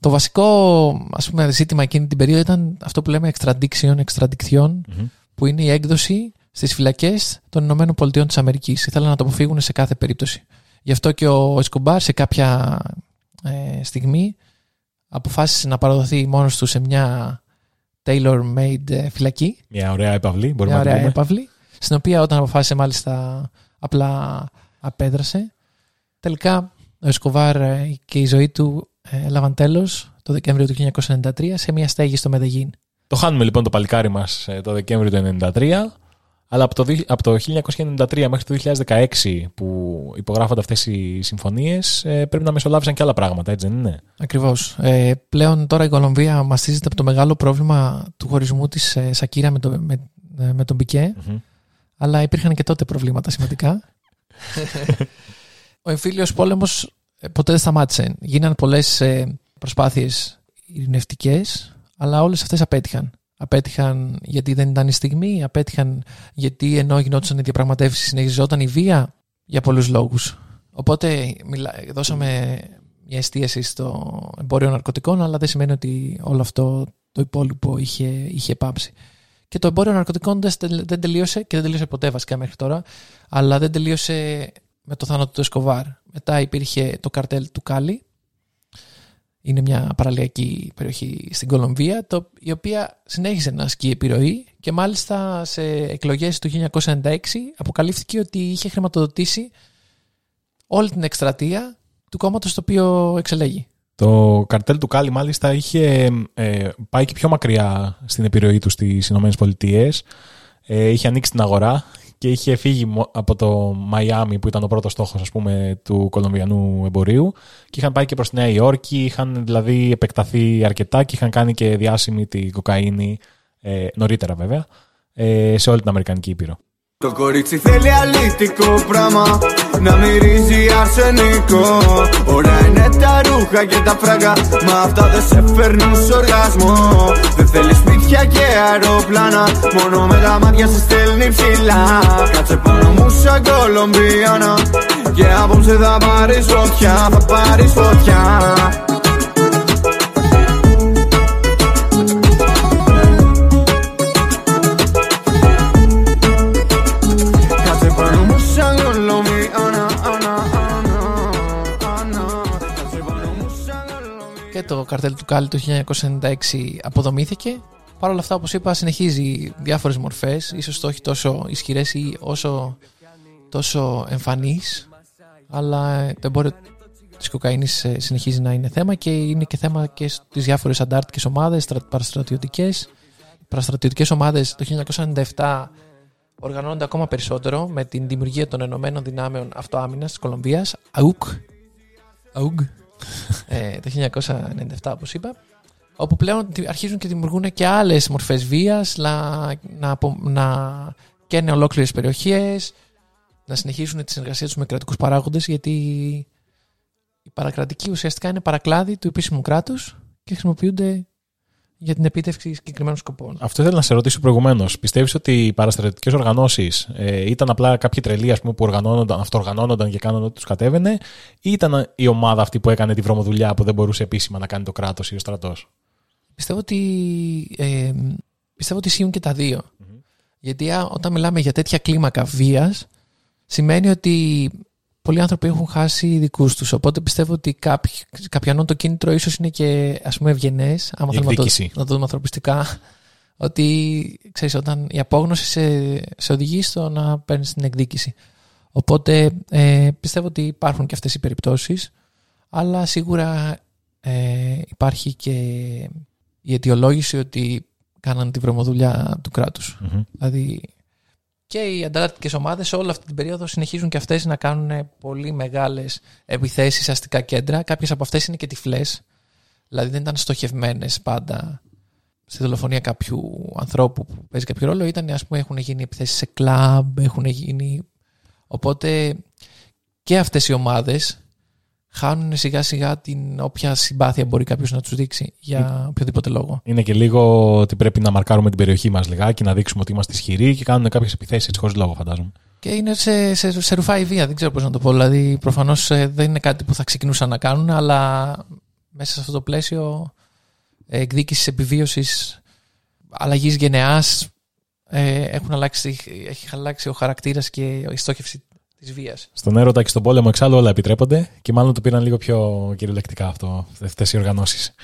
Το βασικό ας πούμε, ζήτημα εκείνη την περίοδο ήταν αυτό που λέμε extradition, extradiction, Μμμ. που είναι η έκδοση στις φυλακές των Ηνωμένων Πολιτειών της Αμερικής. Ήθελαν να το αποφύγουν σε κάθε περίπτωση. Γι' αυτό και ο Εσκομπάρ σε κάποια ε, στιγμή αποφάσισε να παραδοθεί μόνος του σε μια tailor-made ε, φυλακή Μια ωραία επαυλή, μπορούμε μια να ωραία την πούμε. έπαυλη, στην οποία όταν αποφάσισε μάλιστα απλά απέδρασε. Τελικά ο Εσκοβάρ ε, και η ζωή του ε, έλαβαν τέλος το Δεκέμβριο του 1993 σε μια στέγη στο Μεδεγίν. Το χάνουμε λοιπόν το παλικάρι μας το Δεκέμβριο του 1993. Αλλά από το, δι- από το 1993 μέχρι το 2016 που υπογράφονται αυτές οι συμφωνίες ε, πρέπει να μεσολάβησαν και άλλα πράγματα, έτσι δεν είναι; Ακριβώς. Ε, πλέον τώρα η Κολομβία μαστίζεται από το μεγάλο πρόβλημα του χωρισμού της ε, Σακύρα με, το, με, ε, με τον Πικέ. Μμμ. αλλά υπήρχαν και τότε προβλήματα σημαντικά. Ο εμφύλιος πόλεμος ε, ποτέ δεν σταμάτησε. Γίναν πολλές ε, προσπάθειες ειρηνευτικές, αλλά όλες αυτές απέτυχαν. Απέτυχαν γιατί δεν ήταν η στιγμή, απέτυχαν γιατί ενώ γινόντουσαν οι διαπραγματεύσεις συνεχιζόταν η βία για πολλούς λόγους. Οπότε μιλά, δώσαμε μια εστίαση στο εμπόριο ναρκωτικών, αλλά δεν σημαίνει ότι όλο αυτό το υπόλοιπο είχε, είχε πάψει. Και το εμπόριο ναρκωτικών δεν στελ- δεν τελείωσε και δεν τελείωσε ποτέ βασικά μέχρι τώρα, αλλά δεν τελείωσε με το θάνατο του Εσκοβάρ. Μετά υπήρχε το καρτέλ του Κάλι. Είναι μια παραλιακή περιοχή στην Κολομβία, το, η οποία συνέχισε να ασκεί επιρροή και μάλιστα σε εκλογές του 1996 αποκαλύφθηκε ότι είχε χρηματοδοτήσει όλη την εκστρατεία του κόμματος το οποίο εξελέγει. Το καρτέλ του Κάλι μάλιστα είχε ε, πάει και πιο μακριά στην επιρροή του στις Ηνωμένες Πολιτείες. Ε, είχε ανοίξει την αγορά και είχε φύγει μο- από το Μαϊάμι που ήταν ο πρώτος στόχος ας πούμε του κολομβιανού εμπορίου και είχαν πάει και προς τη Νέα Υόρκη, είχαν δηλαδή επεκταθεί αρκετά και είχαν κάνει και διάσημη την κοκαίνη ε, νωρίτερα βέβαια ε, σε όλη την Αμερικανική Ήπειρο. Το κορίτσι θέλει αλήτικο πράγμα Να μυρίζει αρσενικό. Ωραία είναι τα ρούχα και τα φράγκα Μα αυτά δεν σε φέρνουν σ' οργασμό. Δεν θέλει σπίτια και αεροπλάνα Μόνο με τα μάτια σε στέλνει ψηλά. Κάτσε πάνω μου σαν Κολομπιάνα Και απόψε θα πάρεις φωτιά Θα πάρεις φωτιά καρτέλ του Κάλι το 1996 αποδομήθηκε. Παρ' όλα αυτά, όπως είπα, συνεχίζει διάφορες μορφές, ίσως το όχι τόσο ισχυρές ή όσο τόσο εμφανείς, αλλά ε, το εμπόριο της κοκαίνης ε, συνεχίζει να είναι θέμα και είναι και θέμα και στις διάφορες αντάρτικες ομάδες, στρα- παραστρατιωτικές. Οι παραστρατιωτικές ομάδες το 1997 οργανώνονται ακόμα περισσότερο με την δημιουργία των Ενωμένων Δυνάμεων Αυτοάμυνας της Κολομβίας, ΑΟΚ, ΑΟΚ, ε, το 1997 όπως είπα όπου πλέον τη- αρχίζουν και δημιουργούν και άλλες μορφές βίας να, να, απο- να καίνε ολόκληρες περιοχές να συνεχίσουν τη συνεργασία τους με κρατικούς παράγοντες γιατί η παρακρατική ουσιαστικά είναι παρακλάδι του επίσημου κράτους και χρησιμοποιούνται για την επίτευξη συγκεκριμένων σκοπών. Αυτό ήθελα να σε ρωτήσω προηγουμένως. Πιστεύεις ότι οι παραστρατιωτικές οργανώσεις ε, ήταν απλά κάποιοι τρελοί ας πούμε, που οργανώνονταν, αυτοοργανώνονταν και κάνονταν ό,τι τους κατέβαινε, ή ήταν η ομάδα αυτή που έκανε τη βρωμοδουλειά που δεν μπορούσε επίσημα να κάνει το κράτος ή ο στρατός; Πιστεύω ότι, ε, πιστεύω ότι ισχύουν και τα δυο Γιατί α, όταν μιλάμε για τέτοια κλίμακα βίας, σημαίνει ότι πολλοί άνθρωποι έχουν χάσει δικούς τους. Οπότε πιστεύω ότι κάποιοι, κάποιανών το κίνητρο ίσως είναι και ας πούμε ευγενές, άμα Η θέλουμε να το, εκδίκηση. να το δούμε ανθρωπιστικά. Ότι ξέρεις, όταν η απόγνωση σε, σε οδηγεί στο να παίρνεις την εκδίκηση. Οπότε ε, πιστεύω ότι υπάρχουν και αυτές οι περιπτώσεις, αλλά σίγουρα ε, υπάρχει και η αιτιολόγηση ότι κάναν τη βρωμοδουλειά του κράτους. Μμμ. Δηλαδή και οι ανταλλακτικές ομάδες όλη αυτή την περίοδο συνεχίζουν και αυτές να κάνουν πολύ μεγάλες επιθέσεις σε αστικά κέντρα. Κάποιες από αυτές είναι και τυφλές. Δηλαδή δεν ήταν στοχευμένες πάντα στη δολοφονία κάποιου ανθρώπου που παίζει κάποιο ρόλο. Ήταν ας πούμε έχουν γίνει επιθέσεις σε κλαμπ, έχουν γίνει... Οπότε και αυτές οι ομάδες χάνουν σιγά σιγά την όποια συμπάθεια μπορεί κάποιος να τους δείξει για οποιοδήποτε λόγο. Είναι και λίγο ότι πρέπει να μαρκάρουμε την περιοχή μας λιγάκι, να δείξουμε ότι είμαστε ισχυροί και κάνουν κάποιες επιθέσεις έτσι χωρίς λόγο, φαντάζομαι. Και είναι σε, σε, σε ρουφά η βία, δεν ξέρω πώς να το πω. Δηλαδή, προφανώς ε, δεν είναι κάτι που θα ξεκινούσαν να κάνουν, αλλά μέσα σε αυτό το πλαίσιο ε, εκδίκησης επιβίωσης αλλαγής γενεάς ε, έχουν αλλάξει, έχει αλλάξει ο χαρακτήρας και η στόχευση της βίας. Στον έρωτα και στον πόλεμο εξάλλου όλα επιτρέπονται και μάλλον το πήραν λίγο πιο κυριολεκτικά αυτό, αυτές οι οργανώσεις.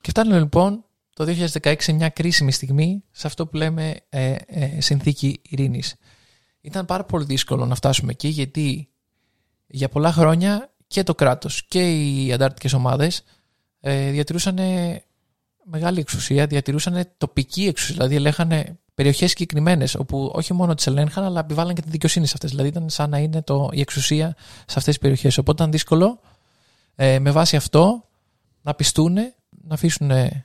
Και φτάνουμε λοιπόν το 2016 σε μια κρίσιμη στιγμή σε αυτό που λέμε ε, ε, συνθήκη ειρήνης. Ήταν πάρα πολύ δύσκολο να φτάσουμε εκεί γιατί για πολλά χρόνια και το κράτος και οι αντάρτικες ομάδες ε, διατηρούσαν μεγάλη εξουσία, διατηρούσαν τοπική εξουσία, δηλαδή ελέγχανε περιοχές συγκεκριμένες όπου όχι μόνο τις ελέγχαν αλλά επιβάλλαν και τη δικαιοσύνη σε αυτές. Δηλαδή ήταν σαν να είναι το, η εξουσία σε αυτές τις περιοχές. Οπότε ήταν δύσκολο ε, με βάση αυτό να πιστούν, να αφήσουν ε,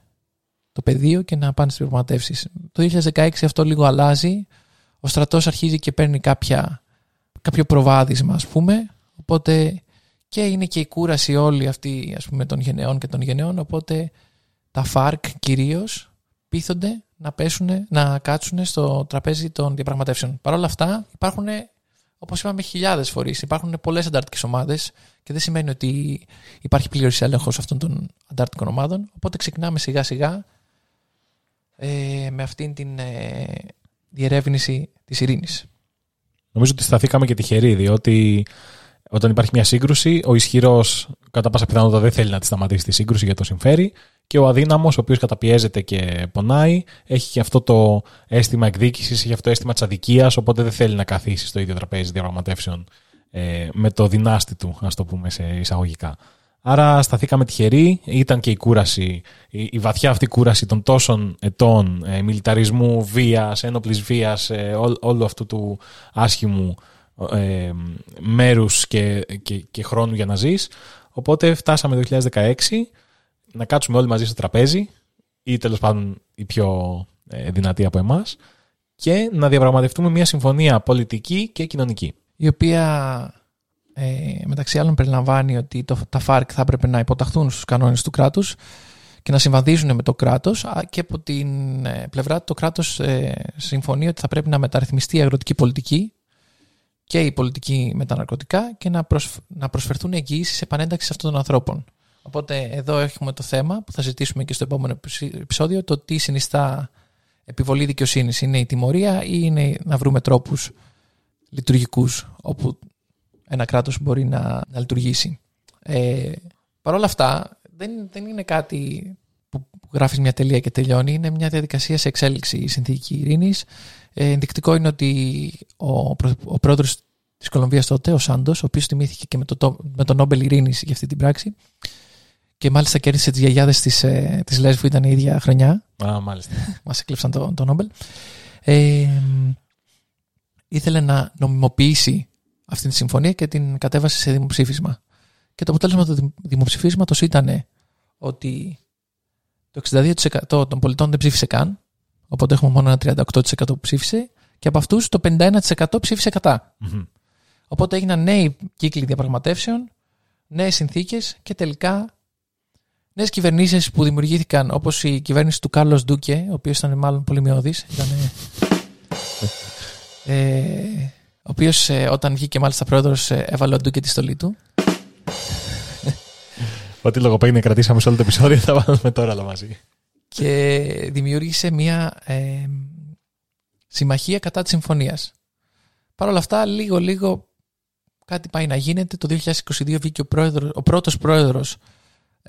το πεδίο και να πάνε στις διαπραγματεύσεις. Το 2016 αυτό λίγο αλλάζει. Ο στρατός αρχίζει και παίρνει κάποια, κάποιο προβάδισμα ας πούμε. Οπότε και είναι και η κούραση όλη αυτή ας πούμε των γενεών και των γενεών. Οπότε τα ΦΑΡΚ κυρίως πείθονται να πέσουν, να κάτσουν στο τραπέζι των διαπραγματεύσεων. Παρ' όλα αυτά υπάρχουν, όπως είπαμε, χιλιάδες φορείς. Υπάρχουν πολλές αντάρτικες ομάδες και δεν σημαίνει ότι υπάρχει πλήρω έλεγχος αυτών των αντάρτικων ομάδων. Οπότε ξεκινάμε σιγά σιγά ε, με αυτήν την ε, διερεύνηση της ειρήνης. Νομίζω ότι σταθήκαμε και τυχεροί, διότι όταν υπάρχει μια σύγκρουση, ο ισχυρός κατά πάσα πιθανότητα δεν θέλει να τη σταματήσει τη σύγκρουση γιατί το συμφέρει. Και ο αδύναμος, ο οποίος καταπιέζεται και πονάει, έχει και αυτό το αίσθημα εκδίκησης, έχει αυτό το αίσθημα της αδικίας, οπότε δεν θέλει να καθίσει στο ίδιο τραπέζι διαπραγματεύσεων ε, με το δυνάστη του, ας το πούμε σε εισαγωγικά. Άρα σταθήκαμε τυχεροί, ήταν και η κούραση, η, η βαθιά αυτή κούραση των τόσων ετών ε, μιλιταρισμού, βίας, ένοπλης βίας, ε, ό, όλου αυτού του άσχημου ε, μέρους και, και, και χρόνου για να ζεις. Οπότε φτάσαμε το 2016 να κάτσουμε όλοι μαζί στο τραπέζι ή τέλος πάντων οι πιο ε, δυνατοί από εμάς και να διαπραγματευτούμε μια συμφωνία πολιτική και κοινωνική. Η οποία ε, μεταξύ άλλων περιλαμβάνει ότι το, τα ΦΑΡΚ θα έπρεπε να υποταχθούν στους κανόνες του κράτους και να συμβαδίζουν με το κράτος α, και από την ε, πλευρά του το κράτος ε, συμφωνεί ότι θα πρέπει να μεταρρυθμιστεί η αγροτική πολιτική και η πολιτική με τα ναρκωτικά και να, προσφ- να προσφερθούν εγγυήσεις επανένταξης αυτών των ανθρώπων. Οπότε εδώ έχουμε το θέμα που θα ζητήσουμε και στο επόμενο επεισ- επεισόδιο το τι συνιστά επιβολή δικαιοσύνης. Είναι η τιμωρία ή είναι να βρούμε τρόπους λειτουργικούς όπου ένα κράτος μπορεί να, να λειτουργήσει. Ε, Παρ' όλα αυτά δεν, δεν είναι κάτι που γράφεις μια τελεία και τελειώνει. Είναι μια διαδικασία σε εξέλιξη η συνθήκη ειρήνης. Ε, ενδεικτικό είναι ότι ο, προ- ο πρόεδρος της Κολομβίας τότε, ο Σάντος, ο οποίος τιμήθηκε και με το, το- με το Νόμπελ Ειρήνης για αυτή την πράξη και μάλιστα κέρδισε τις γιαγιάδες της, ε, της Λέσβου, ήταν η ίδια χρονιά. Α, μάλιστα. Μας έκλεψαν το, το Νόμπελ. Ε, ήθελε να νομιμοποιήσει αυτή τη συμφωνία και την κατέβασε σε δημοψήφισμα. Και το αποτέλεσμα του δημ- δημοψηφίσματος ήταν ότι το 62% των πολιτών δεν ψήφισε καν, οπότε έχουμε μόνο ένα 38% που ψήφισε, και από αυτούς το 51% ψήφισε κατά. Μμμ. Οπότε έγιναν νέοι κύκλοι διαπραγματεύσεων, νέες συνθήκες και τελικά νέες κυβερνήσεις που δημιουργήθηκαν, όπως η κυβέρνηση του Κάρλος Ντούκε, ο οποίος ήταν μάλλον πολύ μειώδη. ε, ο οποίος όταν βγήκε μάλιστα πρόεδρος, έβαλε ο Ντούκε τη στολή του. Ό,τι λογοπαίγνια κρατήσαμε σε όλο το επεισόδιο θα βάλουμε τώρα όλα μαζί. και δημιούργησε μια ε, συμμαχία κατά της συμφωνίας. Παρ' όλα αυτά, λίγο-λίγο κάτι πάει να γίνεται. Το 2022 βγήκε ο, πρόεδρος, ο πρώτος πρόεδρος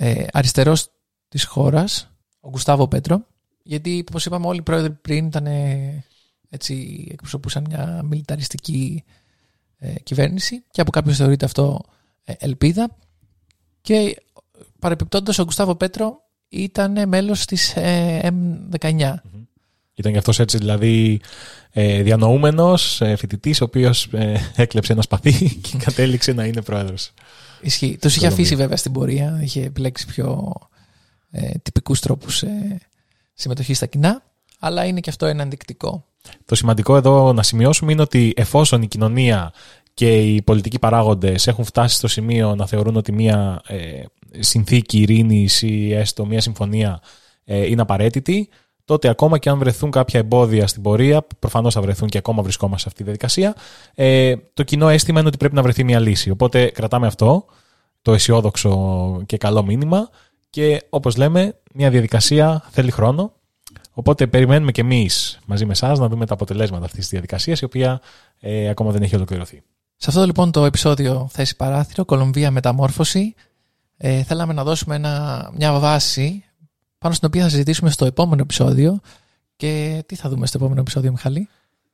ε, αριστερός της χώρας, ο Γκουστάβο Πέτρο. Γιατί, όπως είπαμε, όλοι οι πρόεδροι πριν ήταν ε, έτσι, εκπροσωπούσαν μια μιλιταριστική ε, κυβέρνηση και από κάποιους θεωρείται αυτό ε, ελπίδα. Και παρεπιπτόντως ο Γκουστάβο Πέτρο ήταν μέλος της ε, M19. Ήταν και αυτός έτσι δηλαδή ε, διανοούμενος ε, φοιτητής ο οποίος ε, έκλεψε ένα σπαθί και κατέληξε να είναι πρόεδρος. Ισχύει. Τους είχε αφήσει βέβαια στην πορεία. Είχε επιλέξει πιο ε, τυπικούς τρόπους ε, συμμετοχής στα κοινά. Αλλά είναι και αυτό ένα ενδεικτικό. Το σημαντικό εδώ να σημειώσουμε είναι ότι εφόσον η κοινωνία και οι πολιτικοί παράγοντες έχουν φτάσει στο σημείο να θεωρούν ότι μια ε, συνθήκη ειρήνης ή έστω μια συμφωνία ε, είναι απαραίτητη, τότε ακόμα και αν βρεθούν κάποια εμπόδια στην πορεία, προφανώς θα βρεθούν και ακόμα βρισκόμαστε σε αυτή τη διαδικασία, ε, το κοινό αίσθημα είναι ότι πρέπει να βρεθεί μια λύση. Οπότε κρατάμε αυτό, το αισιόδοξο και καλό μήνυμα και όπως λέμε μια διαδικασία θέλει χρόνο, Οπότε περιμένουμε και εμείς μαζί με εσάς να δούμε τα αποτελέσματα αυτής της διαδικασίας, η οποία ε, ακόμα δεν έχει ολοκληρωθεί. Σε αυτό λοιπόν το επεισόδιο Θέση Παράθυρο, Κολομβία Μεταμόρφωση, ε, θέλαμε να δώσουμε ένα, μια βάση πάνω στην οποία θα συζητήσουμε στο επόμενο επεισόδιο. Και τι θα δούμε στο επόμενο επεισόδιο, Μιχαλή;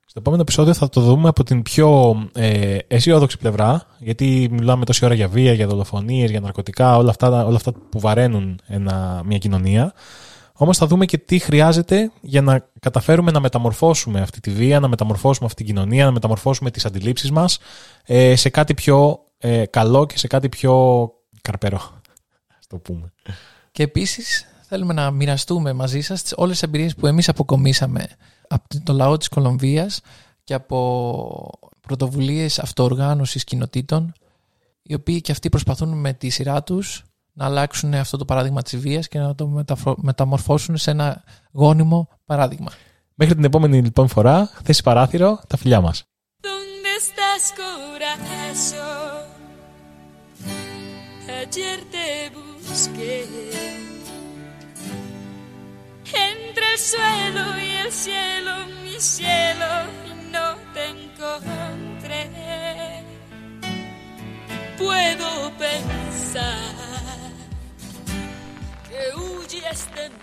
Στο επόμενο επεισόδιο θα το δούμε από την πιο ε, αισιόδοξη πλευρά, γιατί μιλάμε τόση ώρα για βία, για δολοφονίες, για ναρκωτικά, όλα αυτά, όλα αυτά που βαραίνουν ένα, μια κοινωνία. Όμως θα δούμε και τι χρειάζεται για να καταφέρουμε να μεταμορφώσουμε αυτή τη βία, να μεταμορφώσουμε αυτή την κοινωνία, να μεταμορφώσουμε τις αντιλήψεις μας ε, σε κάτι πιο ε, καλό και σε κάτι πιο καρπερό. Α το πούμε. Και επίσης θέλουμε να μοιραστούμε μαζί σας όλες τις εμπειρίες που εμείς αποκομίσαμε από το λαό της Κολομβίας και από πρωτοβουλίες αυτοοργάνωσης κοινοτήτων, οι οποίοι και αυτοί προσπαθούν με τη σειρά τους να αλλάξουν αυτό το παράδειγμα της βίας και να το μεταφρο- μεταμορφώσουν σε ένα γόνιμο παράδειγμα. Μέχρι την επόμενη λοιπόν φορά, θέση παράθυρο, τα φιλιά μας. ¿Dónde estás, corazón? Ayer te busqué entre el suelo y el cielo, mi cielo, no te encontré. Puedo pensar que huyes de mí.